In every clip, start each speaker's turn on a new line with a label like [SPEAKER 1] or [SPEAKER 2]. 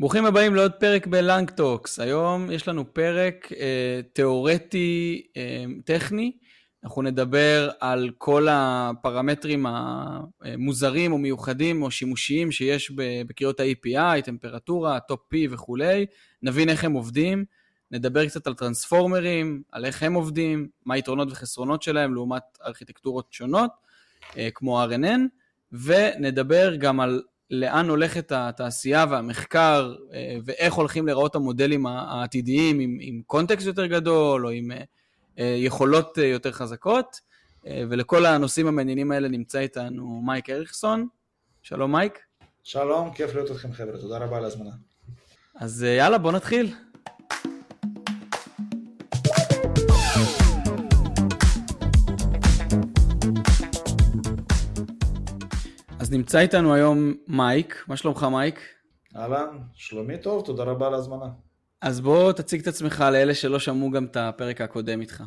[SPEAKER 1] ברוכים הבאים לעוד פרק ב-LangTalks. היום יש לנו פרק אה, תיאורטי אה, טכני. אנחנו נדבר על כל הפרמטרים המוזרים או מיוחדים או שימושיים שיש בקריאות ה-API, טמפרטורה, top P וכולי. נבין איך הם עובדים. נדבר קצת על טרנספורמרים, על איך הם עובדים, מה היתרונות וחסרונות שלהם לעומת ארכיטקטורות שונות, אה, כמו RNN, ונדבר גם על לאן הולכת התעשייה והמחקר אה, ואיך הולכים להיראות המודלים העתידיים עם, עם קונטקסט יותר גדול או עם אה, יכולות יותר חזקות. ולכל הנושאים המעניינים האלה נמצא איתנו מייק אריכסון. שלום מייק.
[SPEAKER 2] שלום, כיף להיות איתכם חבר'ה, תודה רבה על ההזמנה.
[SPEAKER 1] אז יאללה, בוא נתחיל. אז נמצא איתנו היום מייק, מה שלומך מייק?
[SPEAKER 2] אהלן, שלומי טוב, תודה רבה על ההזמנה.
[SPEAKER 1] אז בוא תציג את עצמך לאלה שלא שמעו גם את הפרק הקודם איתך.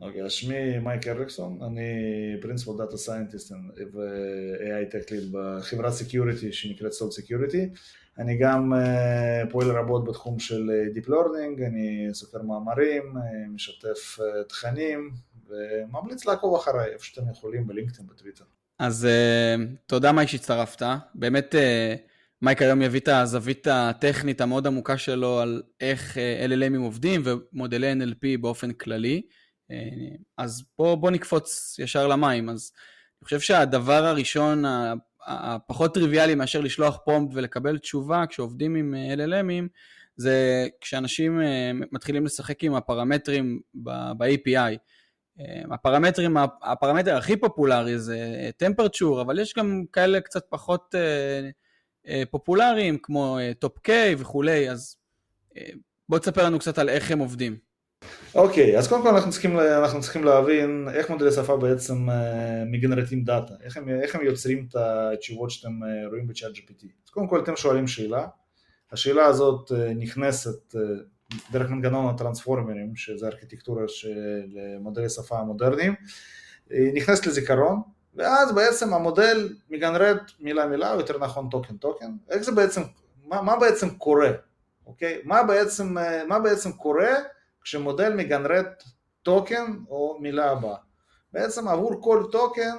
[SPEAKER 2] אוקיי, אז שמי מייק ארליכסון, אני principal data scientist ו-AI Tech Lead בחברת security שנקראת סוד security. אני גם uh, פועל רבות בתחום של uh, Deep Learning, אני סוקר מאמרים, uh, משתף תכנים וממליץ לעקוב אחריי איפה שאתם יכולים בלינקדאין, בטוויטר.
[SPEAKER 1] אז uh, תודה מייק שהצטרפת. באמת uh, מייק היום יביא את הזווית הטכנית המאוד עמוקה שלו על איך uh, LLMים עובדים ומודלי NLP באופן כללי. Uh, אז בוא, בוא נקפוץ ישר למים. אז אני חושב שהדבר הראשון הפחות טריוויאלי מאשר לשלוח פרומפט ולקבל תשובה כשעובדים עם LLMים, זה כשאנשים מתחילים לשחק עם הפרמטרים ב-API. הפרמטרים, הפרמטר הכי פופולרי זה temperature, אבל יש גם כאלה קצת פחות אה, אה, פופולריים, כמו top K וכולי, אז אה, בוא תספר לנו קצת על איך הם עובדים.
[SPEAKER 2] אוקיי, okay, אז קודם כל אנחנו צריכים, אנחנו צריכים להבין איך מודלי שפה בעצם מגנרטים data, איך הם, איך הם יוצרים את התשובות שאתם רואים ב-ChatGPT. אז קודם כל אתם שואלים שאלה, השאלה הזאת נכנסת דרך מנגנון הטרנספורמרים, שזה ארכיטקטורה של מודלי שפה המודרניים, נכנסת לזיכרון, ואז בעצם המודל מגנרט מילה מילה, או יותר נכון token token, איך זה בעצם, מה, מה בעצם קורה, אוקיי? מה בעצם, מה בעצם קורה כשמודל מגנרט token או מילה הבאה? בעצם עבור כל token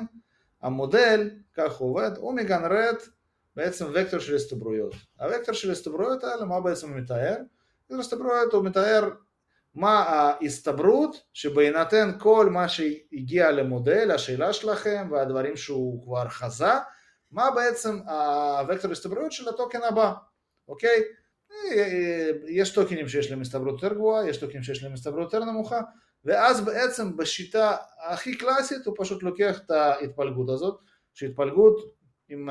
[SPEAKER 2] המודל, כך הוא עובד, הוא מגנרט בעצם וקטור של הסתברויות. הוקטור של הסתברויות האלה, מה בעצם הוא מתאר? הסתברויות הוא מתאר מה ההסתברות שבהינתן כל מה שהגיע למודל, השאלה שלכם והדברים שהוא כבר חזה, מה בעצם הוקטור הסתברויות של הטוקן הבא, אוקיי? יש טוקנים שיש להם הסתברות יותר גבוהה, יש טוקנים שיש להם הסתברות יותר נמוכה, ואז בעצם בשיטה הכי קלאסית הוא פשוט לוקח את ההתפלגות הזאת, שהתפלגות עם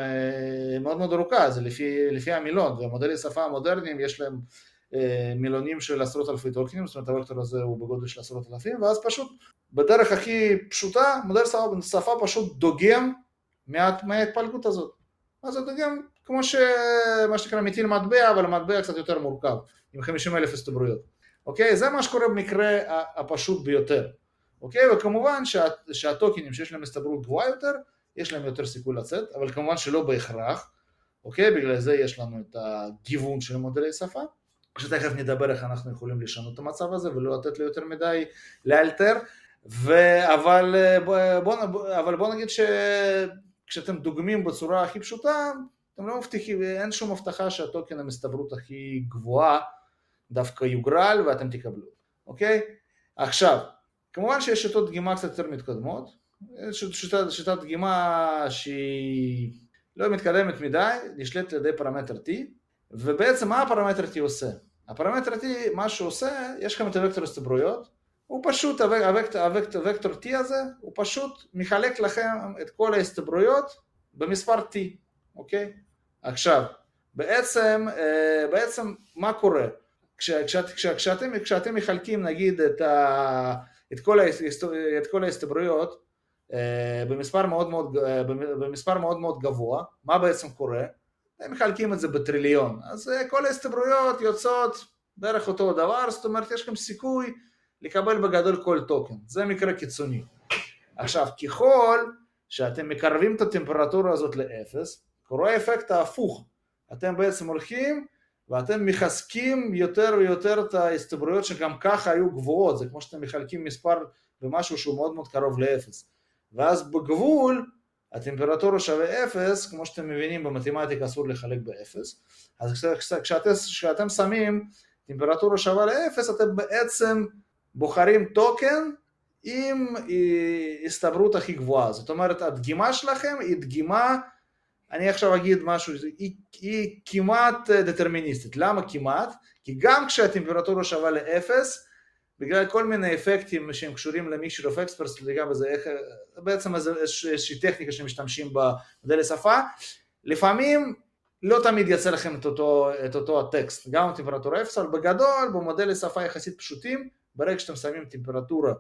[SPEAKER 2] מאוד מאוד ארוכה, זה לפי, לפי המילון, והמודלי שפה המודרניים יש להם מילונים של עשרות אלפי טוקנים, זאת אומרת הוקטור הזה הוא בגודל של עשרות אלפים, ואז פשוט בדרך הכי פשוטה מודל שפה פשוט דוגם מההתפלגות הזאת. אז זה דוגם כמו שמה שנקרא מטיל מטבע, אבל המטבע קצת יותר מורכב, עם 50 אלף הסתברויות. אוקיי? זה מה שקורה במקרה הפשוט ביותר. אוקיי? וכמובן שה, שהטוקנים שיש להם הסתברות גבוהה יותר, יש להם יותר סיכוי לצאת, אבל כמובן שלא בהכרח. אוקיי? בגלל זה יש לנו את הגיוון של מודלי שפה. שתכף נדבר איך אנחנו יכולים לשנות את המצב הזה ולא לתת לו יותר מדי לאלתר, ו... אבל, בוא, אבל בוא נגיד שכשאתם דוגמים בצורה הכי פשוטה, אתם לא מבטיחים, אין שום הבטחה שהטוקן המסתברות הכי גבוהה דווקא יוגרל ואתם תקבלו, אוקיי? עכשיו, כמובן שיש שיטות דגימה קצת יותר מתקדמות, שיטת, שיטת דגימה שהיא לא מתקדמת מדי, נשלטת על ידי פרמטר T, ובעצם מה הפרמטר T עושה? הפרמטר T, מה שהוא עושה, יש לכם את הוקטור הסתברויות, הוא פשוט, הוקטור, T הזה, הוא פשוט מחלק לכם את כל ההסתברויות במספר T, אוקיי? עכשיו, בעצם, אה, בעצם מה קורה? כש, כשאת, כש, כשאתם, כשאתם מחלקים נגיד את, ה, את, כל, את כל ההסתברויות אה, במספר מאוד מאוד, אה, במספר מאוד מאוד גבוה, מה בעצם קורה? הם מחלקים את זה בטריליון, אז אה, כל ההסתברויות יוצאות בערך אותו דבר, זאת אומרת יש לכם סיכוי לקבל בגדול כל טוקן, זה מקרה קיצוני. עכשיו ככל שאתם מקרבים את הטמפרטורה הזאת לאפס, קורה האפקט ההפוך, אתם בעצם הולכים ואתם מחזקים יותר ויותר את ההסתברויות שגם ככה היו גבוהות, זה כמו שאתם מחלקים מספר במשהו שהוא מאוד מאוד קרוב לאפס. ואז בגבול הטמפרטורה שווה אפס, כמו שאתם מבינים במתמטיקה אסור לחלק באפס, אז כשאתם, שמים טמפרטורה שווה לאפס, אתם בעצם בוחרים token עם הסתברות הכי גבוהה, זאת אומרת הדגימה שלכם היא דגימה, אני עכשיו אגיד משהו, היא, היא כמעט דטרמיניסטית, למה כמעט? כי גם כשהטמפרטורה שווה לאפס, בגלל כל מיני אפקטים שהם קשורים ל-mixture of experts, לגמרי זה איך, בעצם איזושהי טכניקה שמשתמשים במודל שפה, לפעמים לא תמיד יצא לכם את אותו, את אותו הטקסט, גם טמפרטורה אפס, אבל בגדול במודלי שפה יחסית פשוטים, ברגע שאתם שמים טמפרטורה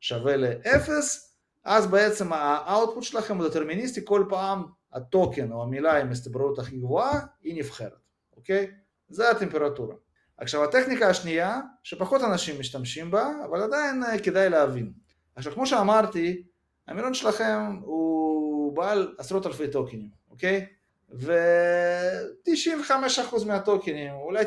[SPEAKER 2] שווה לאפס, אז בעצם האאוטפוט שלכם הוא דטרמיניסטי, כל פעם הטוקן או המילה עם הסתברות הכי גבוהה היא נבחרת, אוקיי? זה הטמפרטורה. עכשיו הטכניקה השנייה, שפחות אנשים משתמשים בה, אבל עדיין אה, כדאי להבין. עכשיו כמו שאמרתי, המילון שלכם הוא בעל עשרות אלפי טוקנים, אוקיי? ו-95% מהטוקנים, אולי 99%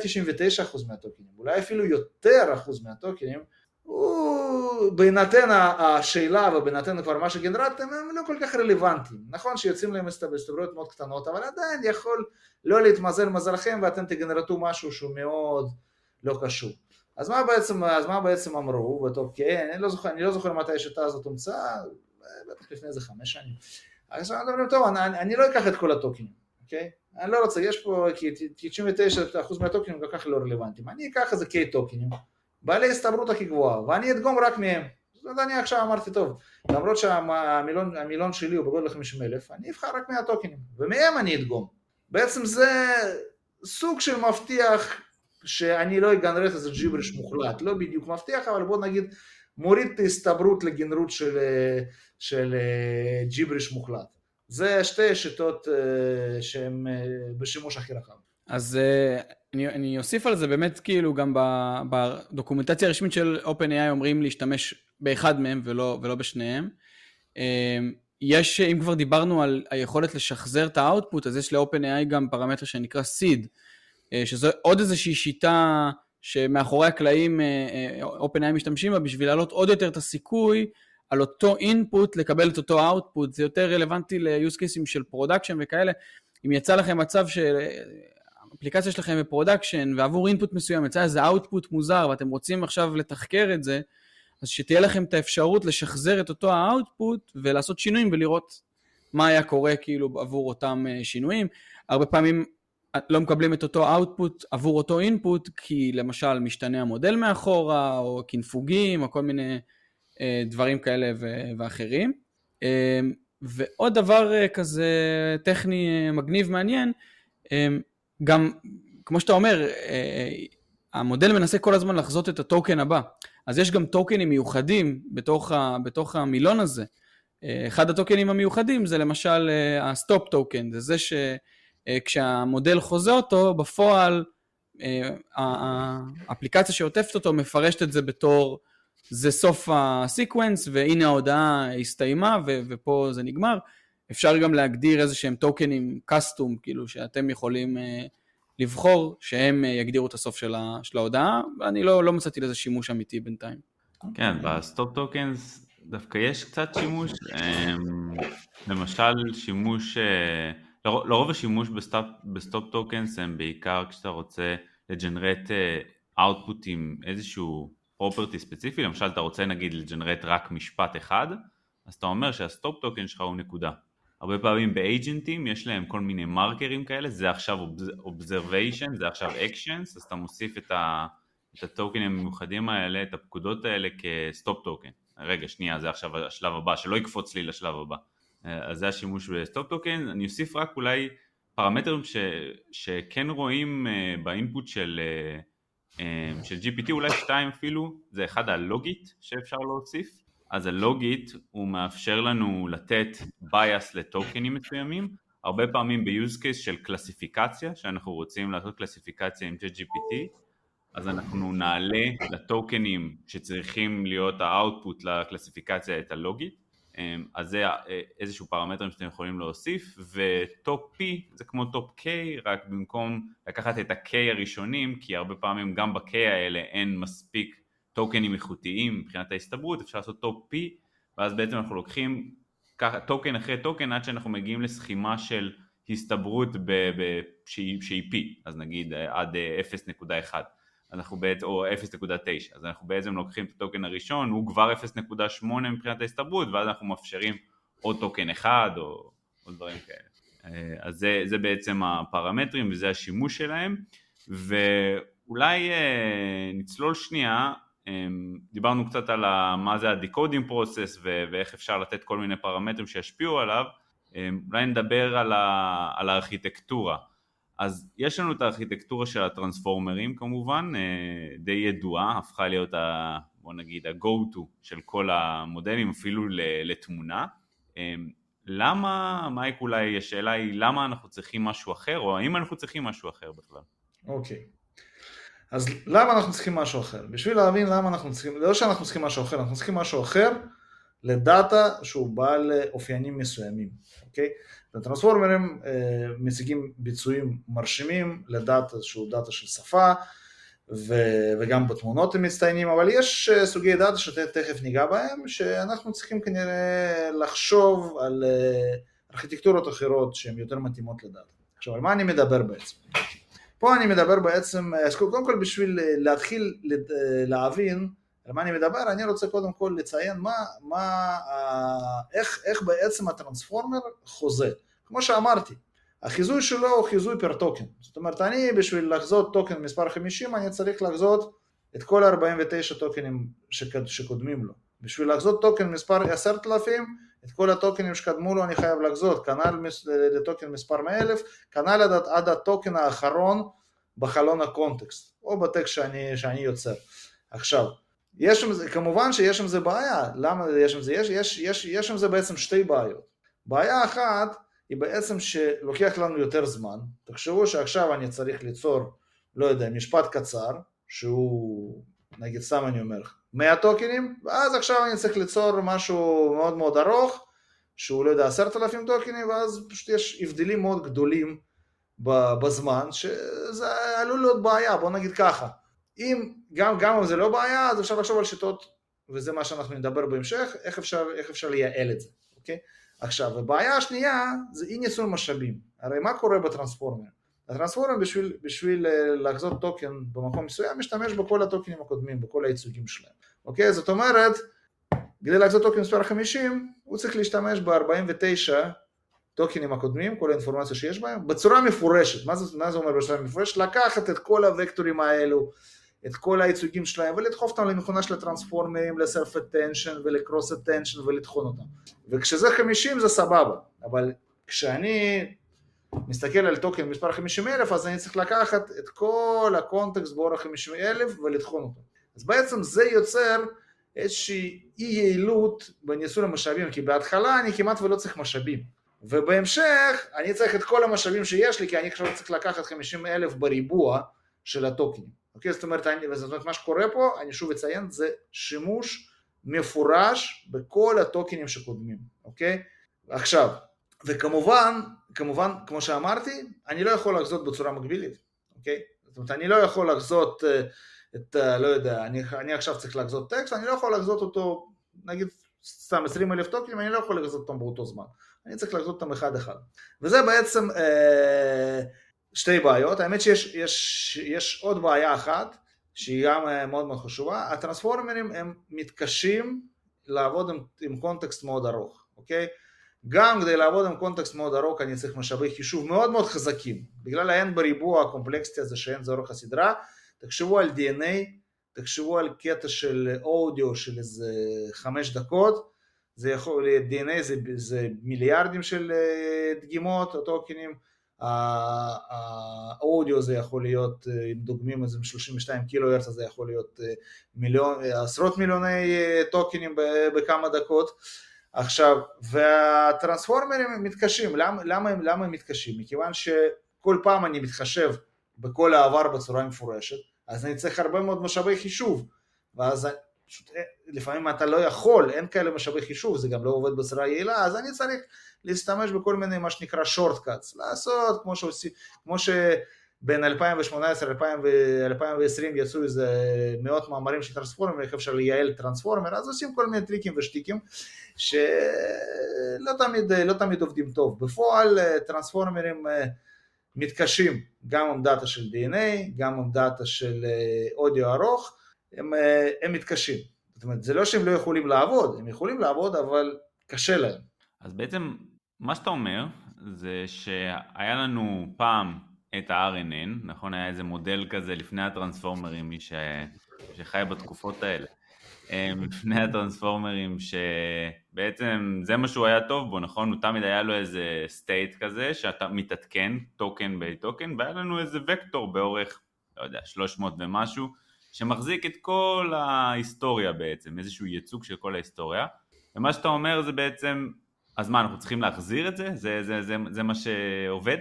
[SPEAKER 2] מהטוקנים, אולי אפילו יותר אחוז מהטוקנים, הוא בהינתן השאלה ובהינתן כבר מה שגנרטתם הם לא כל כך רלוונטיים. נכון שיוצאים להם הסתברויות מאוד קטנות, אבל עדיין יכול לא להתמזל מזלכם ואתם תגנרטו משהו שהוא מאוד לא קשור. אז מה בעצם, אז מה בעצם אמרו? וטוב, כן, אני לא זוכר, אני לא זוכר מתי השיטה הזאת הומצאה, בטח לפני איזה חמש שנים. אז אנחנו אומרים, טוב, אני, אני לא אקח את כל הטוקנים, אוקיי? אני לא רוצה, יש פה, כי 99% מהטוקנים גם ככה לא רלוונטיים. אני אקח איזה קיי טוקנים, בעלי הסתברות הכי גבוהה, ואני אדגום רק מהם. אז אני עכשיו אמרתי, טוב, למרות שהמילון שלי הוא בגודל 50 אלף, אני אבחר רק 100 טוקנים, ומהם אני אדגום. בעצם זה סוג של מבטיח שאני לא אגנרט איזה ג'יבריש מוחלט, לא בדיוק מבטיח, אבל בוא נגיד מוריד את ההסתברות לגנרות של, של אה, ג'יבריש מוחלט. זה שתי שיטות אה, שהן אה, בשימוש הכי רחב.
[SPEAKER 1] אז אני, אני אוסיף על זה באמת כאילו גם בדוקומנטציה הרשמית של OpenAI אומרים להשתמש באחד מהם ולא, ולא בשניהם. יש, אם כבר דיברנו על היכולת לשחזר את האוטפוט, אז יש ל-OpenAI גם פרמטר שנקרא seed, אה, שזו עוד איזושהי שיטה שמאחורי הקלעים אה, אה, OpenAI משתמשים בה בשביל להעלות עוד יותר את הסיכוי על אותו input לקבל את אותו output, זה יותר רלוונטי ל-use cases של production וכאלה. אם יצא לכם מצב שהאפליקציה שלכם ב-production ועבור input מסוים יצא איזה output מוזר ואתם רוצים עכשיו לתחקר את זה, אז שתהיה לכם את האפשרות לשחזר את אותו ה-output ולעשות שינויים ולראות מה היה קורה כאילו עבור אותם שינויים. הרבה פעמים לא מקבלים את אותו output עבור אותו input, כי למשל משתנה המודל מאחורה, או קנפוגים, או כל מיני אה, דברים כאלה ו- ואחרים. אה, ועוד דבר אה, כזה טכני אה, מגניב מעניין, אה, גם כמו שאתה אומר, אה, המודל מנסה כל הזמן לחזות את הטוקן הבא. אז יש גם טוקנים מיוחדים בתוך, ה, בתוך המילון הזה. אה, אחד הטוקנים המיוחדים זה למשל ה-stop אה, token, זה זה ש... אה, כשהמודל חוזה אותו, בפועל אה, האפליקציה שעוטפת אותו מפרשת את זה בתור זה סוף ה-sequence והנה ההודעה הסתיימה ופה זה נגמר. אפשר גם להגדיר איזה שהם טוקנים custom, כאילו שאתם יכולים uh, לבחור שהם uh, יגדירו את הסוף של, ההודעה, ואני לא, לא מצאתי לזה שימוש אמיתי בינתיים.
[SPEAKER 3] כן, ב-stop tokens דווקא יש קצת שימוש, um, למשל שימוש uh, לרוב השימוש ב-stop, ב-stop tokens הם בעיקר כשאתה רוצה לג'נרט output עם איזשהו property ספציפי, למשל אתה רוצה נגיד לג'נרט רק משפט אחד, אז אתה אומר שה-stop token שלך הוא נקודה. הרבה פעמים ב-agentים יש להם כל מיני מרקרים כאלה, זה עכשיו observation, זה עכשיו actions, אז אתה מוסיף את, ה, את הטוקנים המיוחדים האלה, את הפקודות האלה כ-stop token. רגע, שנייה, זה עכשיו השלב הבא, שלא יקפוץ לי לשלב הבא. אה, אז זה השימוש ב-stop token, אני אוסיף רק אולי פרמטרים ש, שכן רואים אה, ב-input של, אה, של GPT, אולי שתיים אפילו, זה אחד ה-logit שאפשר להוסיף, אז ה-logit הוא מאפשר לנו לתת bias לטוקנים מסוימים, הרבה פעמים ב-use case של קלסיפיקציה, שאנחנו רוצים לעשות קלסיפיקציה עם ChatGPT, אז אנחנו נעלה לטוקנים שצריכים להיות ה-output לקלסיפיקציה את ה-logit, אז זה איזשהו פרמטרים שאתם יכולים להוסיף, ו-top P זה כמו top K, רק במקום לקחת את ה-K הראשונים, כי הרבה פעמים גם ב-K האלה אין מספיק טוקנים איכותיים מבחינת ההסתברות, אפשר לעשות top P, ואז בעצם אנחנו לוקחים ככה token אחרי token עד שאנחנו מגיעים לסכימה של הסתברות ב, ב, שהיא, שהיא P, אז נגיד עד 0.1. אנחנו בעצם, או 0.9, אז אנחנו בעצם לוקחים את הטוקן הראשון, הוא כבר 0.8 מבחינת ההסתברות, ואז אנחנו מאפשרים עוד טוקן אחד או, או דברים כאלה. אז זה, זה בעצם הפרמטרים וזה השימוש שלהם, ואולי אה, נצלול שנייה, אה, דיברנו קצת על מה זה ה-decoding process ואיך אפשר לתת כל מיני פרמטרים שישפיעו עליו, אה, אולי נדבר על, ה, על הארכיטקטורה. אז יש לנו את הארכיטקטורה של הטרנספורמרים כמובן, אה, די ידועה, הפכה להיות, ה, בוא נגיד, ה-go to של כל המודלים, אפילו לתמונה. אה, למה, מייק אולי, השאלה היא למה אנחנו צריכים משהו אחר, או האם אנחנו צריכים משהו אחר בכלל?
[SPEAKER 2] אוקיי. Okay. אז למה אנחנו צריכים משהו אחר? בשביל להבין למה אנחנו צריכים, לא שאנחנו צריכים משהו אחר, אנחנו צריכים משהו אחר ל-data שהוא בעל אופיינים מסוימים, אוקיי? הטרנספורמרים אה, מציגים ביצועים מרשימים ל-data שהוא data של שפה ו- וגם בתמונות הם מצטיינים, אבל יש אה, סוגי data שתכף ניגע בהם, שאנחנו צריכים כנראה לחשוב על אה, ארכיטקטורות אחרות שהן יותר מתאימות ל-data. עכשיו, על מה אני מדבר בעצם? פה אני מדבר בעצם, אז קודם כל בשביל להתחיל להבין על מה אני מדבר, אני רוצה קודם כל לציין מה, מה, איך, איך בעצם הטרנספורמר חוזה. כמו שאמרתי, החיזוי שלו הוא חיזוי per token. זאת אומרת, אני בשביל לחזות token מספר 50, אני צריך לחזות את כל 49 טוקנים שקודמים לו. בשביל לחזות token מספר 10,000, את כל הטוקנים שקדמו לו אני חייב לחזות, כנ"ל ל-token מספר 100,000, כנ"ל עד, עד ה-token האחרון בחלון הקונטקסט, או בטקסט שאני, שאני יוצר. עכשיו, יש עם זה, כמובן שיש עם זה בעיה, למה יש עם זה? יש, יש, יש, יש עם זה בעצם שתי בעיות. בעיה אחת היא בעצם שלוקח לנו יותר זמן, תחשבו שעכשיו אני צריך ליצור, לא יודע, משפט קצר, שהוא, נגיד סתם אני אומר, 100 טוקנים, ואז עכשיו אני צריך ליצור משהו מאוד מאוד ארוך, שהוא לא יודע, עשרת אלפים טוקנים, ואז פשוט יש הבדלים מאוד גדולים בזמן, שזה עלול להיות בעיה, בוא נגיד ככה. אם, גם, גם אם זה לא בעיה, אז אפשר לחשוב על שיטות, וזה מה שאנחנו נדבר בהמשך, איך אפשר, איך אפשר לייעל את זה, אוקיי? עכשיו, הבעיה השנייה זה אי ניצול משאבים. הרי מה קורה בטרנספורמר? הטרנספורמר בשביל, בשביל אה, לחזות טוקן במקום מסוים משתמש בכל הטוקנים הקודמים, בכל הייצוגים שלהם. אוקיי? זאת אומרת, כדי לחזות טוקן מספר 50, הוא צריך להשתמש ב-49 טוקנים הקודמים, כל האינפורמציה שיש בהם, בצורה מפורשת. מה זה, מה זה אומר בצורה מפורשת? לקחת את כל הוקטורים האלו, את כל הייצוגים שלהם ולדחוף אותם למכונה של הטרנספורמרים, ל self attention ול cross attention ולטחון אותם. וכשזה 50 זה סבבה, אבל כשאני מסתכל על טוקן מספר 50 אלף אז אני צריך לקחת את כל הקונטקסט באורך 50 אלף ולטחון אותו. אז בעצם זה יוצר איזושהי אי יעילות בניצול המשאבים, כי בהתחלה אני כמעט ולא צריך משאבים. ובהמשך אני צריך את כל המשאבים שיש לי, כי אני עכשיו צריך לקחת 50 אלף בריבוע של הטוקנים. אוקיי? זאת אומרת, אני, זאת אומרת, מה שקורה פה, אני שוב אציין, זה שימוש מפורש בכל הטוקנים שקודמים, אוקיי? עכשיו, וכמובן, כמובן, כמו שאמרתי, אני לא יכול לחזות בצורה מקבילית, אוקיי? זאת אומרת, אני לא יכול לחזות אה, את, אה, לא יודע, אני, אני עכשיו צריך לחזות טקסט, אני לא יכול לחזות אותו, נגיד, סתם 20 אלף טוקנים, אני לא יכול לחזות אותם באותו זמן, אני צריך לחזות אותם אחד אחד. וזה בעצם אה, שתי בעיות, האמת שיש יש, יש עוד בעיה אחת שהיא גם אה, מאוד מאוד חשובה, הטרנספורמרים הם מתקשים לעבוד עם, עם קונטקסט מאוד ארוך, אוקיי? גם כדי לעבוד עם קונטקסט מאוד ארוך אני צריך משאבי חישוב מאוד מאוד חזקים, בגלל האין בריבוע הקומפלקסטי הזה שאין זה אורך הסדרה, תחשבו על DNA, תחשבו על קטע של אודיו של איזה חמש דקות, זה יכול, DNA זה, זה מיליארדים של אה, דגימות או טוקנים, האודיו זה יכול להיות, אה, אם דוגמים את זה מ-32 קילו הרץ, זה יכול להיות אה, מיליון, עשרות מיליוני טוקנים בכמה דקות. עכשיו, והטרנספורמרים מתקשים, למה, למה, הם, למה הם מתקשים? מכיוון שכל פעם אני מתחשב בכל העבר בצורה מפורשת, אז אני צריך הרבה מאוד משאבי חישוב, ואז פשוט, אה, לפעמים אתה לא יכול, אין כאלה משאבי חישוב, זה גם לא עובד בצורה יעילה, אז אני צריך להשתמש בכל מיני מה שנקרא short cuts, לעשות כמו שעושים, כמו שבין 2018 ל-2020 יצאו איזה מאות מאמרים של טרנספורמר, איך אפשר לייעל טרנספורמר, אז עושים כל מיני טריקים ושטיקים שלא תמיד, לא תמיד עובדים טוב. בפועל אה, טרנספורמרים אה, מתקשים גם עם דאטה של DNA, גם עם דאטה של אודיו ארוך, הם, הם מתקשים. זאת אומרת, זה לא שהם לא יכולים לעבוד, הם יכולים לעבוד אבל קשה להם.
[SPEAKER 3] אז בעצם מה שאתה אומר זה שהיה לנו פעם את ה-RNN, נכון? היה איזה מודל כזה לפני הטרנספורמרים, מי ש... שחי בתקופות האלה. אמ, לפני הטרנספורמרים שבעצם זה מה שהוא היה טוב בו, נכון? הוא תמיד היה לו איזה state כזה שאתה מתעדכן, token by token, והיה לנו איזה וקטור באורך, לא יודע, 300 ומשהו, שמחזיק את כל ההיסטוריה בעצם, איזשהו ייצוג של כל ההיסטוריה, ומה שאתה אומר זה בעצם אז מה, אנחנו צריכים להחזיר את זה? זה, זה, זה, זה מה שעובד?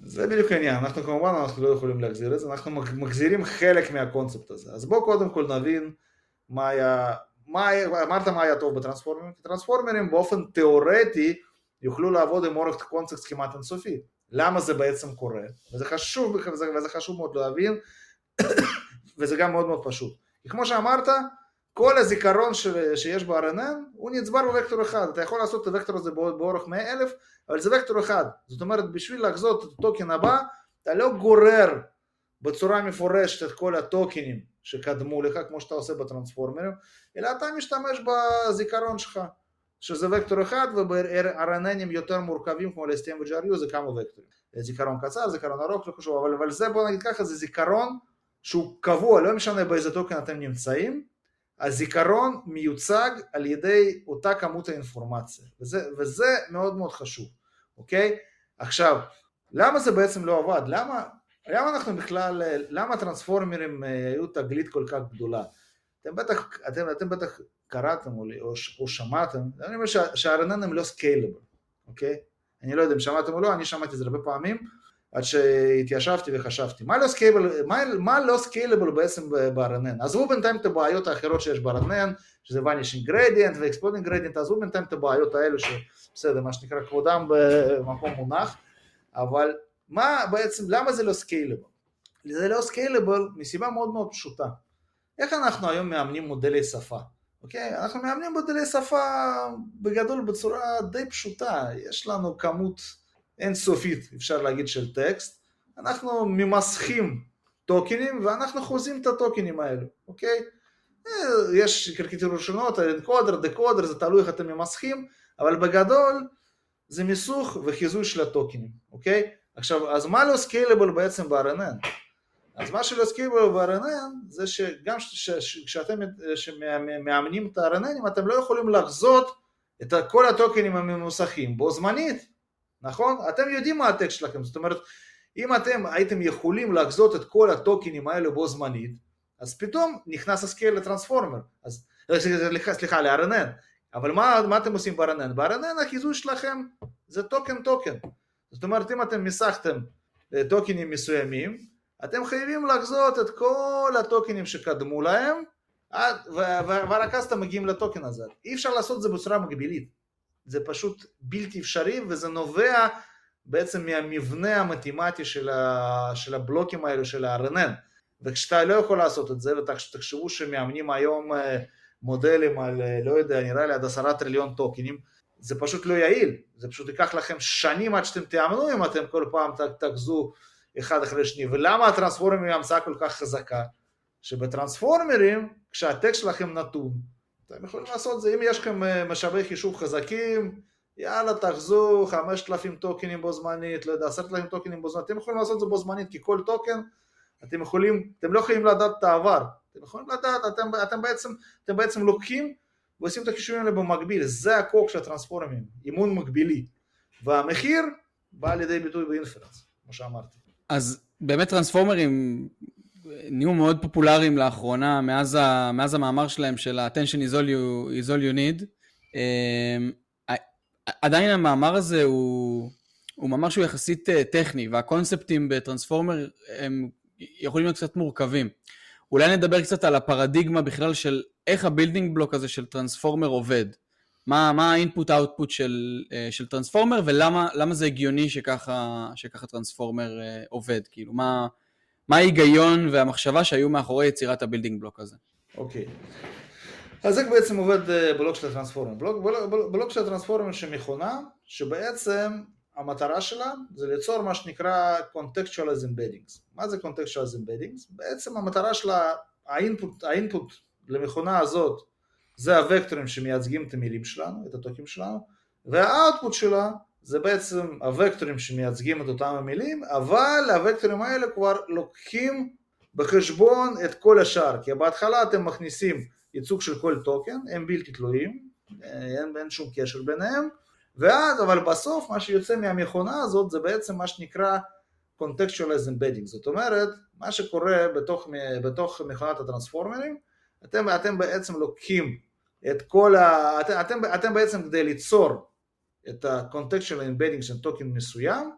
[SPEAKER 2] זה בדיוק העניין, אנחנו כמובן אנחנו לא יכולים להחזיר את זה, אנחנו מחזירים חלק מהקונספט הזה. אז בואו קודם כל נבין מה היה, מה, אמרת מה היה טוב בטרנספורמרים, כי טרנספורמרים באופן תיאורטי יוכלו לעבוד עם אורך קונטקסט כמעט אינסופי. למה זה בעצם קורה? וזה חשוב, וזה, וזה חשוב מאוד להבין, וזה גם מאוד מאוד פשוט. כי כמו שאמרת, כל הזיכרון ש... שיש ב-RNN הוא נצבר בוקטור אחד, אתה יכול לעשות את הוקטור הזה באורך 100 אלף, אבל זה וקטור אחד, זאת אומרת בשביל לחזות את הטוקן הבא, אתה לא גורר בצורה מפורשת את כל הטוקנים שקדמו לך, כמו שאתה עושה בטרנספורמרים, אלא אתה משתמש בזיכרון שלך, שזה וקטור אחד, וב-RNNים יותר מורכבים כמו ל-STM ו-GRU זה כמה וקטורים. זיכרון קצר, זיכרון ארוך, לא חשוב, אבל, אבל זה בוא נגיד ככה, זה זיכרון שהוא קבוע, לא משנה באיזה טוקן אתם נמצאים, הזיכרון מיוצג על ידי אותה כמות האינפורמציה, וזה, וזה מאוד מאוד חשוב, אוקיי? עכשיו, למה זה בעצם לא עבד? למה, למה אנחנו בכלל, למה הטרנספורמרים אה, היו תגלית כל כך גדולה? אתם בטח, אתם, אתם בטח קראתם או, או, או שמעתם, אני אומר שה RNN הם לא scalable, אוקיי? אני לא יודע אם שמעתם או לא, אני שמעתי את זה הרבה פעמים, עד שהתיישבתי וחשבתי, מה לא scalable, מה, מה לא scalable בעצם ב-RNN? עזבו בינתיים את הבעיות האחרות שיש ב-RNN, שזה vanishing gradient ו-exploding gradient, עזבו בינתיים את הבעיות האלו שבסדר, מה שנקרא כבודם במקום מונח, אבל מה בעצם, למה זה לא scalable? זה לא סקיילבל מסיבה מאוד מאוד פשוטה. איך אנחנו היום מאמנים מודלי שפה? אוקיי? אנחנו מאמנים מודלי שפה בגדול בצורה די פשוטה, יש לנו כמות אינסופית, אפשר להגיד, של טקסט, אנחנו ממסכים טוקנים ואנחנו חוזים את הטוקנים האלו, אוקיי? אה, יש קרקטירות שונות, אנקודר, דקודר, זה תלוי איך אתם ממסכים, אבל בגדול זה מיסוך וחיזוי של הטוקנים, אוקיי? עכשיו, אז מה לא scalable בעצם ב-RNN? אז מה שלא scalable ב-RNN זה שגם כשאתם מאמנים את ה-RNN ים אתם לא יכולים לחזות את כל הטוקנים הממוסכים בו זמנית, נכון? אתם יודעים מה הטקסט שלכם, זאת אומרת, אם אתם הייתם יכולים לחזות את כל הטוקנים האלה בו זמנית, אז פתאום נכנס ה scale לטרנספורמר, אז, סליחה, סליחה, ל-RNN, אבל מה, מה אתם עושים ב-RNN? ב-RNN החיזוי שלכם זה טוקן טוקן, זאת אומרת אם אתם מיסחתם אה, טוקנים מסוימים, אתם חייבים לחזות את כל הטוקנים שקדמו להם, ורק אז אתם מגיעים לטוקן הזה. אי אפשר לעשות את זה בצורה מקבילית. זה פשוט בלתי אפשרי וזה נובע בעצם מהמבנה המתמטי של, ה, של הבלוקים האלו של ה-RNN וכשאתה לא יכול לעשות את זה ותחשבו שמאמנים היום אה, מודלים על אה, לא יודע נראה לי עד עשרה טריליון טוקנים זה פשוט לא יעיל, זה פשוט ייקח לכם שנים עד שאתם תאמנו אם אתם כל פעם תחזו אחד אחרי שני. ולמה הטרנספורמרים היא המצאה כל כך חזקה? שבטרנספורמרים כשהטקסט שלכם נתון אתם יכולים לעשות את זה, אם יש לכם אה, משאבי חישוב חזקים, יאללה תחזו 5,000 טוקנים בו זמנית, לא יודע, 10,000 טוקנים בו זמנית, אתם יכולים לעשות את זה בו זמנית, כי כל טוקן, אתם יכולים, אתם לא יכולים לדעת את העבר, אתם יכולים לדעת, אתם, אתם, בעצם, אתם בעצם לוקחים ועושים את החישובים האלה במקביל, זה הכוח של הטרנספורמים, אימון מקבילי, והמחיר בא לידי ביטוי באינפרנס, כמו שאמרתי.
[SPEAKER 1] אז באמת טרנספורמרים נהיו מאוד פופולריים לאחרונה, מאז, ה, מאז המאמר שלהם של ה-attention is is all you need. אמ, עדיין המאמר הזה הוא, הוא מאמר שהוא יחסית אה, טכני, והקונספטים בטרנספורמר הם יכולים להיות קצת מורכבים. אולי נדבר קצת על הפרדיגמה בכלל של איך ה building block הזה של טרנספורמר עובד. מה, מה ה input output של, אה, של טרנספורמר ולמה זה הגיוני שככה, שככה טרנספורמר אה, עובד, כאילו מה, מה ההיגיון והמחשבה שהיו מאחורי יצירת ה building block הזה.
[SPEAKER 2] אוקיי, okay. אז איך בעצם עובד אה, בלוק של הטרנספורמר? בלוק, בלוק, בלוק של הטרנספורמר שמכונה שבעצם המטרה שלה זה ליצור מה שנקרא contextualized embeddings. מה זה contextualized embeddings? בעצם המטרה שלה, האינפוט, האינפוט למכונה הזאת זה הוקטורים שמייצגים את המילים שלנו, את הטוקים שלנו, והאוטפוט שלה זה בעצם הוקטורים שמייצגים את אותם המילים, אבל הוקטורים האלה כבר לוקחים בחשבון את כל השאר, כי בהתחלה אתם מכניסים ייצוג של כל טוקן, הם בלתי תלויים, אין, אין שום קשר ביניהם, ואז, אבל בסוף מה שיוצא מהמכונה הזאת זה בעצם מה שנקרא contextualized embedding, זאת אומרת, מה שקורה בתוך, בתוך מכונת הטרנספורמרים, אתם, אתם בעצם לוקחים את כל ה... אתם, אתם, אתם בעצם כדי ליצור את ה-contextual embedding של טוקן מסוים,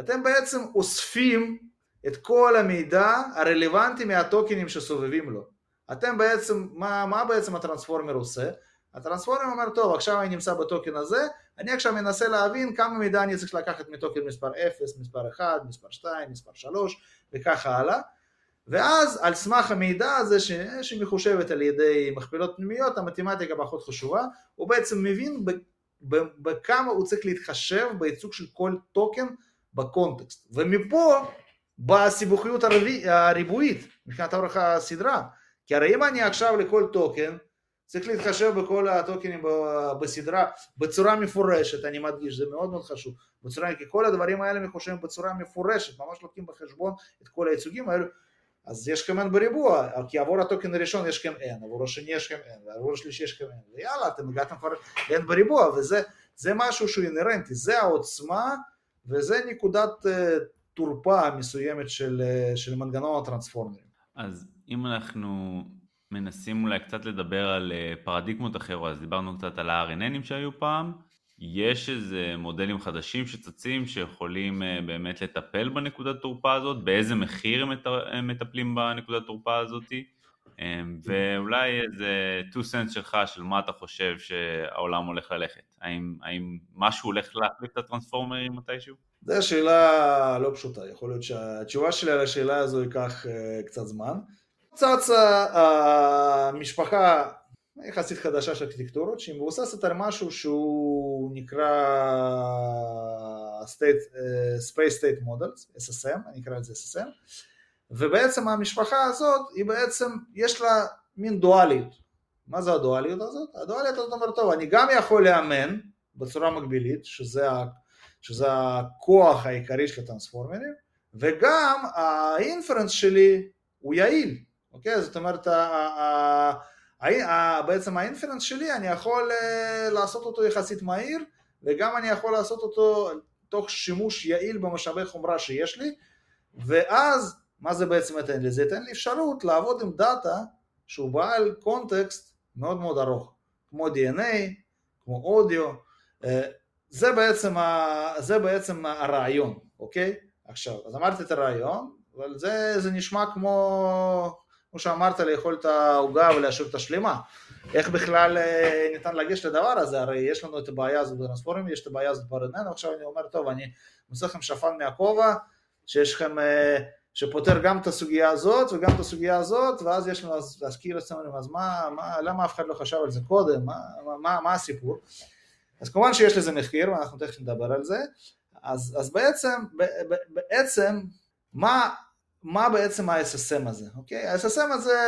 [SPEAKER 2] אתם בעצם אוספים את כל המידע הרלוונטי מהטוקנים שסובבים לו. אתם בעצם, מה, מה בעצם הטרנספורמר עושה? הטרנספורמר אומר, טוב, עכשיו אני נמצא בטוקן הזה, אני עכשיו מנסה להבין כמה מידע אני צריך לקחת מטוקן מספר 0, מספר 1, מספר 2, מספר 3 וככה הלאה. ואז על סמך המידע הזה ש... שמחושבת על ידי מכפלות פנימיות, המתמטיקה פחות חשובה, הוא בעצם מבין. בכמה הוא צריך להתחשב בייצוג של כל טוקן בקונטקסט. ומפה באה הסיבוכיות. הריבועית מבחינת אורך הסדרה. כי הרי אם אני עכשיו לכל טוקן צריך להתחשב בכל הטוקנים בסדרה בצורה מפורשת, אני מדגיש, זה מאוד מאוד חשוב, בצורה, כי כל הדברים האלה מחושבים בצורה מפורשת, ממש לוקחים בחשבון את כל הייצוגים האלו, אז יש לכם n בריבוע, כי עבור הטוקן הראשון יש לכם n, עבור השני יש לכם n, ועבור השלישי יש לכם n, ויאללה, אתם הגעתם כבר n בריבוע, וזה משהו שהוא אינרנטי, זה העוצמה, וזה נקודת uh, תורפה מסוימת של, uh, של מנגנון הטרנספורמרים.
[SPEAKER 3] אז אם אנחנו מנסים אולי קצת לדבר על uh, פרדיגמות אחרות, אז דיברנו קצת על ה-RNNים שהיו פעם, יש איזה מודלים חדשים שצצים שיכולים uh, באמת לטפל בנקודת תורפה הזאת, באיזה מחיר הם, הם מטפלים בנקודת תורפה הזאת, um, ואולי איזה 2 cents שלך של מה אתה חושב שהעולם הולך ללכת, האם, האם משהו הולך להחליף את הטרנספורמרים מתישהו?
[SPEAKER 2] זו שאלה לא פשוטה, יכול להיות שהתשובה שלי על השאלה הזו ייקח uh, קצת זמן. צצה המשפחה יחסית חדשה של ארכיטקטורות שהיא מבוססת על משהו שהוא נקרא state, Space State Models, SSM, אני אקרא לזה SSM, ובעצם המשפחה הזאת היא בעצם יש לה מין דואליות. מה זה הדואליות הזאת? הדואליות הזאת אומרת, טוב, אני גם יכול לאמן בצורה מקבילית, שזה, שזה הכוח העיקרי של הטרנספורמרים, וגם האינפרנס שלי הוא יעיל, אוקיי? זאת אומרת, בעצם האינפרנס שלי אני יכול אה, לעשות אותו יחסית מהיר וגם אני יכול לעשות אותו תוך שימוש יעיל במשאבי חומרה שיש לי ואז מה זה בעצם ייתן לי? זה ייתן לי אפשרות לעבוד עם דאטה שהוא בעל קונטקסט מאוד מאוד ארוך כמו DNA, כמו אודיו אה, זה בעצם, ה, זה בעצם הרעיון, אוקיי? עכשיו, אז אמרתי את הרעיון, אבל זה, זה נשמע כמו כמו שאמרת, לאכול את העוגה ולהשאיר את השלמה. איך בכלל אה, ניתן לגשת לדבר הזה? הרי יש לנו את הבעיה הזאת בטרנספורמים, יש את הבעיה הזאת ברננו, עכשיו אני אומר, טוב, אני מוצא לכם שפן מהכובע, שיש לכם, אה, שפותר גם את הסוגיה הזאת וגם את הסוגיה הזאת, ואז יש לנו להזכיר אצלנו, אז מה, מה, למה אף אחד לא חשב על זה קודם, מה, מה, מה הסיפור? אז כמובן שיש לזה מחיר, ואנחנו תכף נדבר על זה, אז, אז בעצם, בעצם, מה מה בעצם ה-SSM הזה, אוקיי? ה-SSM הזה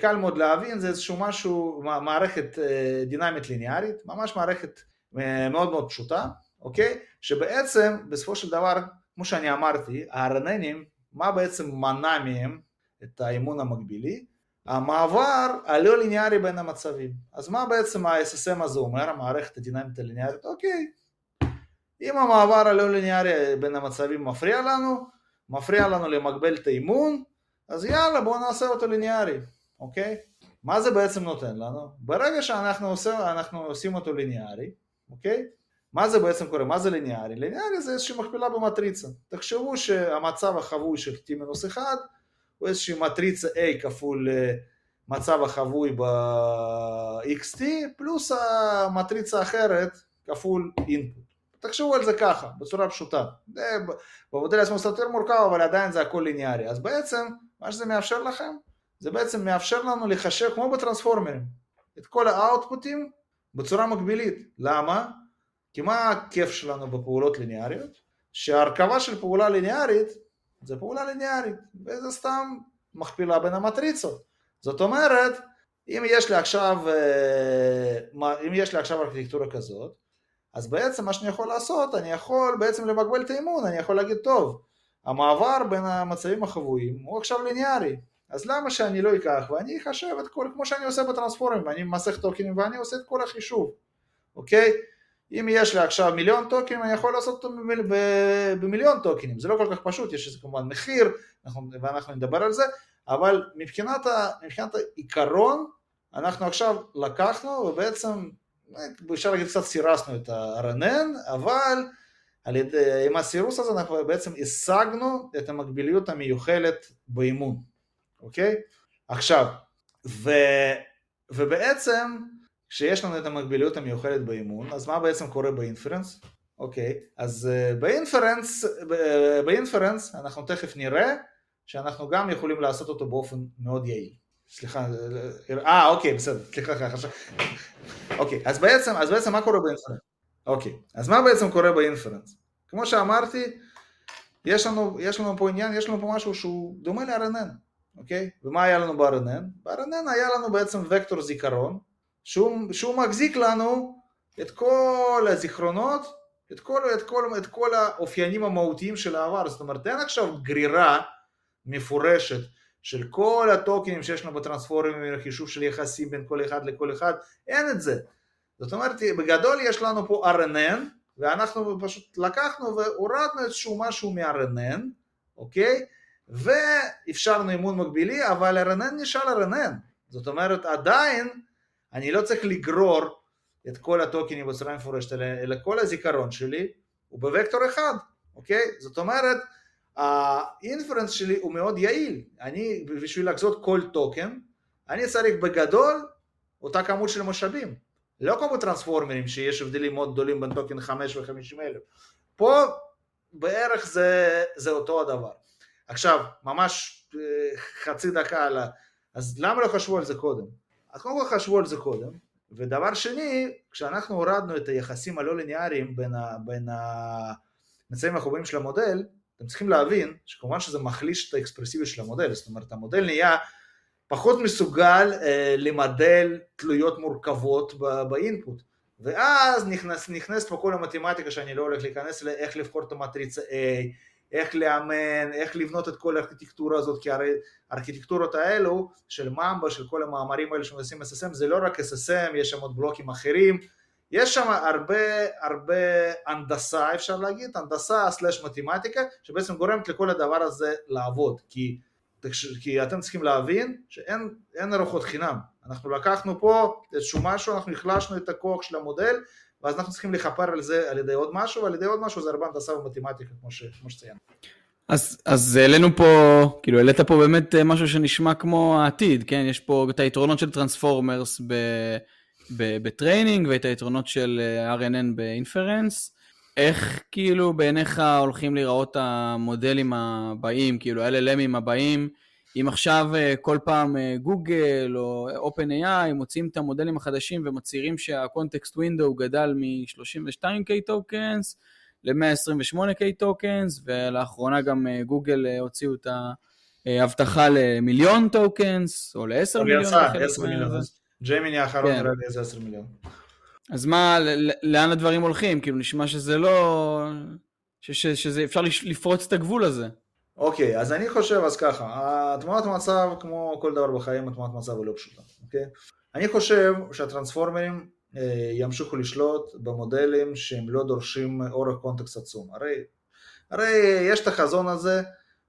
[SPEAKER 2] קל מאוד להבין, זה איזשהו משהו, מערכת אה, דינמית ליניארית, ממש מערכת אה, מאוד מאוד פשוטה, אוקיי? שבעצם בסופו של דבר, כמו שאני אמרתי, ה-RNNים, מה בעצם מנע מהם את האימון המקבילי? המעבר הלא ליניארי בין המצבים. אז מה בעצם ה-SSM הזה אומר, המערכת הדינמית הליניארית? אוקיי, אם המעבר הלא ליניארי בין המצבים מפריע לנו, מפריע לנו למקבל את האימון, אז יאללה בואו נעשה אותו ליניארי, אוקיי? מה זה בעצם נותן לנו? ברגע שאנחנו עושים, עושים אותו ליניארי, אוקיי? מה זה בעצם קורה? מה זה ליניארי? ליניארי זה איזושהי מכפלה במטריצה. תחשבו שהמצב החבוי של t-1 הוא איזושהי מטריצה A כפול מצב החבוי ב-XT פלוס המטריצה האחרת כפול input. תחשבו על זה ככה, בצורה פשוטה. במודל עצמו קצת יותר מורכב, אבל עדיין זה הכל ליניארי. אז בעצם, מה שזה מאפשר לכם, זה בעצם מאפשר לנו לחשב כמו בטרנספורמרים, את כל האאוטפוטים בצורה מקבילית. למה? כי מה הכיף שלנו בפעולות ליניאריות? שההרכבה של פעולה ליניארית זה פעולה ליניארית, וזה סתם מכפילה בין המטריצות. זאת אומרת, אם יש לי עכשיו, אה, אם יש לי עכשיו ארכיטקטורה כזאת, אז בעצם מה שאני יכול לעשות, אני יכול בעצם למגבל את האימון, אני יכול להגיד, טוב, המעבר בין המצבים החבויים הוא עכשיו ליניארי, אז למה שאני לא אקח ואני אחשב את כל, כמו שאני עושה בטרנספורמים, אני ממסך טוקנים ואני עושה את כל החישוב, אוקיי? אם יש לי עכשיו מיליון טוקנים, אני יכול לעשות אותו במיליון טוקנים, זה לא כל כך פשוט, יש איזה כמובן מחיר, ואנחנו נדבר על זה, אבל מבחינת, מבחינת העיקרון, אנחנו עכשיו לקחנו ובעצם אפשר להגיד קצת סירסנו את הרנן, אבל על ידי, עם הסירוס הזה אנחנו בעצם השגנו את המקביליות המיוחלת באימון, אוקיי? עכשיו, ו, ובעצם כשיש לנו את המקביליות המיוחדת באימון, אז מה בעצם קורה באינפרנס? אוקיי, אז באינפרנס, באינפרנס אנחנו תכף נראה שאנחנו גם יכולים לעשות אותו באופן מאוד יעיל. סליחה, אה אוקיי בסדר, סליחה אוקיי, אז בעצם, אז בעצם מה קורה באינפרנס? אוקיי, אז מה בעצם קורה באינפרנס? כמו שאמרתי, יש לנו, יש לנו פה עניין, יש לנו פה משהו שהוא דומה ל-RNN, אוקיי? ומה היה לנו ב-RNN? ב-RNN היה לנו בעצם וקטור זיכרון, שהוא, שהוא מחזיק לנו את כל הזיכרונות, את כל, את, כל, את כל האופיינים המהותיים של העבר, זאת אומרת אין עכשיו גרירה מפורשת של כל הטוקנים שיש לנו בטרנספורמים, חישוב של יחסים בין כל אחד לכל אחד, אין את זה. זאת אומרת, בגדול יש לנו פה RNN, ואנחנו פשוט לקחנו והורדנו איזשהו משהו מ-RNN, אוקיי? ואפשרנו אימון מקבילי, אבל RNN נשאר RNN. זאת אומרת, עדיין אני לא צריך לגרור את כל הטוקנים בצורה מפורשת, אלא כל הזיכרון שלי הוא בווקטור אחד, אוקיי? זאת אומרת, האינפרנס שלי הוא מאוד יעיל, אני בשביל לחזות כל טוקן, אני צריך בגדול אותה כמות של משאבים, לא כמו טרנספורמרים שיש הבדלים מאוד גדולים בין טוקן 5 ו-50 אלף, פה בערך זה, זה אותו הדבר. עכשיו, ממש אה, חצי דקה על ה... אז למה לא חשבו על זה קודם? אז קודם כל חשבו על זה קודם, ודבר שני, כשאנחנו הורדנו את היחסים הלא ליניאריים בין, ה, בין המצבים החובים של המודל, אתם צריכים להבין שכמובן שזה מחליש את האקספרסיביות של המודל, זאת אומרת המודל נהיה פחות מסוגל אה, למדל תלויות מורכבות באינפוט, ואז נכנס, נכנסת פה כל המתמטיקה שאני לא הולך להיכנס אליה, איך לבחור את המטריצה A, איך לאמן, איך לבנות את כל הארכיטקטורה הזאת, כי הרי הארכיטקטורות האלו של ממבה, של כל המאמרים האלה שמנסים SSM, זה לא רק SSM, יש שם עוד בלוקים אחרים, יש שם הרבה הרבה הנדסה אפשר להגיד, הנדסה סלש מתמטיקה שבעצם גורמת לכל הדבר הזה לעבוד כי, כי אתם צריכים להבין שאין ארוחות חינם אנחנו לקחנו פה איזשהו משהו, אנחנו החלשנו את הכוח של המודל ואז אנחנו צריכים לכפר על זה על ידי עוד משהו ועל ידי עוד משהו זה הרבה הנדסה ומתמטיקה כמו, ש, כמו שציינת.
[SPEAKER 1] אז, אז העלינו פה, כאילו העלית פה באמת משהו שנשמע כמו העתיד, כן? יש פה את היתרונות של transformers ב... ב training ואת היתרונות של אה, RNN ב inference. איך כאילו בעיניך הולכים להיראות המודלים הבאים, כאילו ה-LLM ים הבאים, אם עכשיו אה, כל פעם אה, גוגל או OpenAI מוציאים את המודלים החדשים ומצהירים שה context window גדל מ-32K tokens ל-128K tokens, ולאחרונה גם גוגל הוציאו את ההבטחה למיליון tokens, או ל-10 מיליון.
[SPEAKER 2] יצא, 10 מיליון. ג'יימיני האחרון כן. נראה לי איזה 10 מיליון.
[SPEAKER 1] אז מה, לאן הדברים הולכים? כאילו נשמע שזה לא... ש, ש, שזה אפשר לפרוץ את הגבול הזה.
[SPEAKER 2] אוקיי, אז אני חושב אז ככה, תמונת מצב כמו כל דבר בחיים, התמונת מצב היא לא פשוטה, אוקיי? אני חושב שהטרנספורמרים אה, ימשיכו לשלוט במודלים שהם לא דורשים אורך קונטקסט עצום. הרי, הרי יש את החזון הזה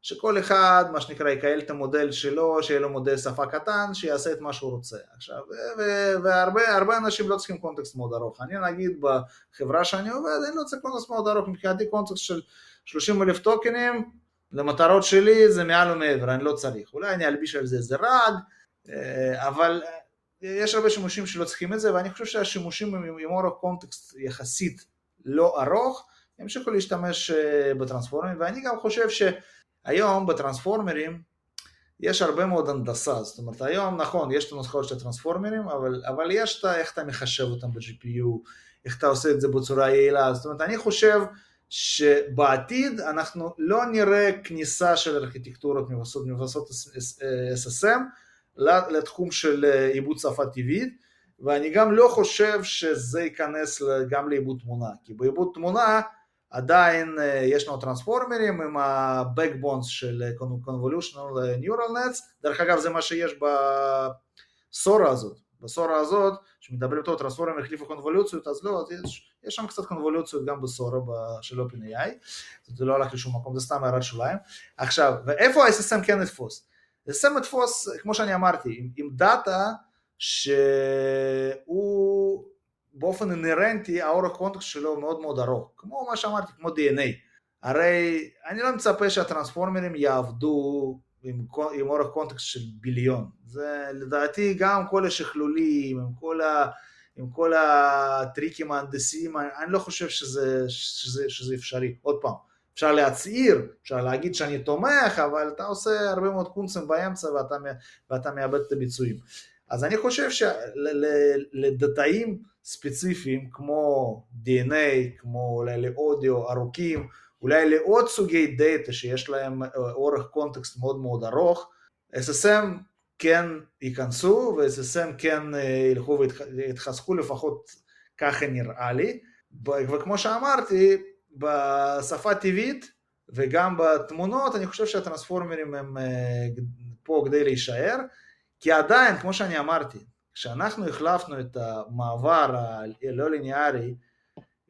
[SPEAKER 2] שכל אחד, מה שנקרא, יקהל את המודל שלו, שיהיה לו מודל שפה קטן, שיעשה את מה שהוא רוצה. עכשיו, והרבה אנשים לא צריכים קונטקסט מאוד ארוך. אני נגיד בחברה שאני עובד, אני לא צריך קונטקסט מאוד ארוך, מבחינתי קונטקסט של 30 אלף טוקנים, למטרות שלי זה מעל ומעבר, אני לא צריך. אולי אני אלביש על זה איזה רג, אבל יש הרבה שימושים שלא צריכים את זה, ואני חושב שהשימושים עם אורך קונטקסט יחסית לא ארוך, ימשיכו להשתמש בטרנספורמרים, ואני גם חושב שהיום בטרנספורמרים יש הרבה מאוד הנדסה, זאת אומרת היום נכון, יש את הנוסחאות של הטרנספורמרים, אבל, אבל יש את איך אתה מחשב אותם ב-GPU, איך אתה עושה את זה בצורה יעילה, זאת אומרת אני חושב שבעתיד אנחנו לא נראה כניסה של ארכיטקטורות מבססות, מבססות SSM לתחום של עיבוד שפה טבעית, ואני גם לא חושב שזה ייכנס גם לעיבוד תמונה, כי בעיבוד תמונה עדיין אה, יש לנו טרנספורמרים עם ה-backbones של convolutional neural nets, דרך אגב זה מה שיש בסורה הזאת, בסורה הזאת, שמדברים טוב, טרנספורמרים החליפו קונבולוציות, אז לא, אז יש, יש שם קצת קונבולוציות גם בסורה של OpenAI, זה לא הלך לשום מקום, זה סתם הערת שוליים. עכשיו, ואיפה ה-SSM כן יתפוס? ה-SSM יתפוס, כמו שאני אמרתי, עם, עם דאטה שהוא באופן אינהרנטי האורך קונטקסט שלו מאוד מאוד ארוך, כמו מה שאמרתי, כמו DNA. הרי אני לא מצפה שהטרנספורמרים יעבדו עם, עם אורך קונטקסט של ביליון. זה לדעתי גם כל השכלולים, עם כל, ה, עם כל הטריקים ההנדסיים, אני, אני לא חושב שזה, שזה, שזה אפשרי. עוד פעם, אפשר להצהיר, אפשר להגיד שאני תומך, אבל אתה עושה הרבה מאוד קונצים באמצע ואתה, ואתה מאבד את הביצועים. אז אני חושב שלדתאים ספציפיים כמו DNA, כמו אולי לאודיו ארוכים, אולי לעוד סוגי דאטה שיש להם אה, אורך קונטקסט מאוד מאוד ארוך, SSM כן ייכנסו ו-SSM כן אה, ילכו ויתחזקו לפחות ככה נראה לי, וכמו שאמרתי, בשפה טבעית וגם בתמונות אני חושב שהטרנספורמרים הם אה, פה כדי להישאר, כי עדיין, כמו שאני אמרתי, כשאנחנו החלפנו את המעבר הלא ליניארי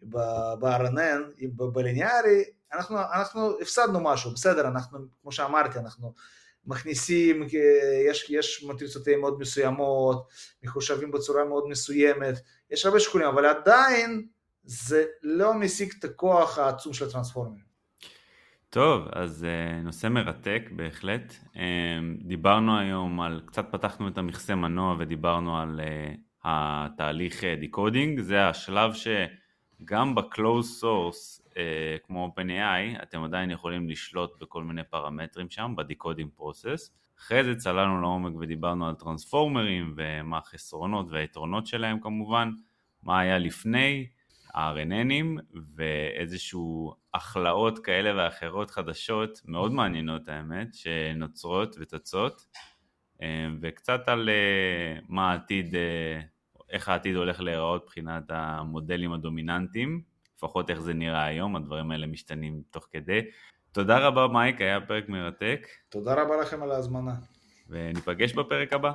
[SPEAKER 2] ב-RNN, בליניארי, אנחנו, אנחנו הפסדנו משהו, בסדר, אנחנו, כמו שאמרתי, אנחנו מכניסים, יש, יש מטריצות מאוד מסוימות, מחושבים בצורה מאוד מסוימת, יש הרבה שיקולים, אבל עדיין זה לא משיג את הכוח העצום של הטרנספורמרים.
[SPEAKER 3] טוב, אז uh, נושא מרתק בהחלט. Uh, דיברנו היום על, קצת פתחנו את המכסה מנוע ודיברנו על uh, התהליך decoding, זה השלב שגם ב-close source כמו OpenAI אתם עדיין יכולים לשלוט בכל מיני פרמטרים שם, ב decoding process. אחרי זה צללנו לעומק ודיברנו על טרנספורמרים ומה החסרונות והיתרונות שלהם כמובן, מה היה לפני, RNN ים ואיזשהו הכלאות כאלה ואחרות חדשות מאוד מעניינות האמת שנוצרות וצצות אה, וקצת על אה, מה העתיד, אה, איך העתיד הולך להיראות מבחינת המודלים הדומיננטיים לפחות איך זה נראה היום, הדברים האלה משתנים תוך כדי. תודה רבה מייק, היה פרק מרתק.
[SPEAKER 2] תודה רבה לכם על ההזמנה.
[SPEAKER 3] וניפגש בפרק הבא.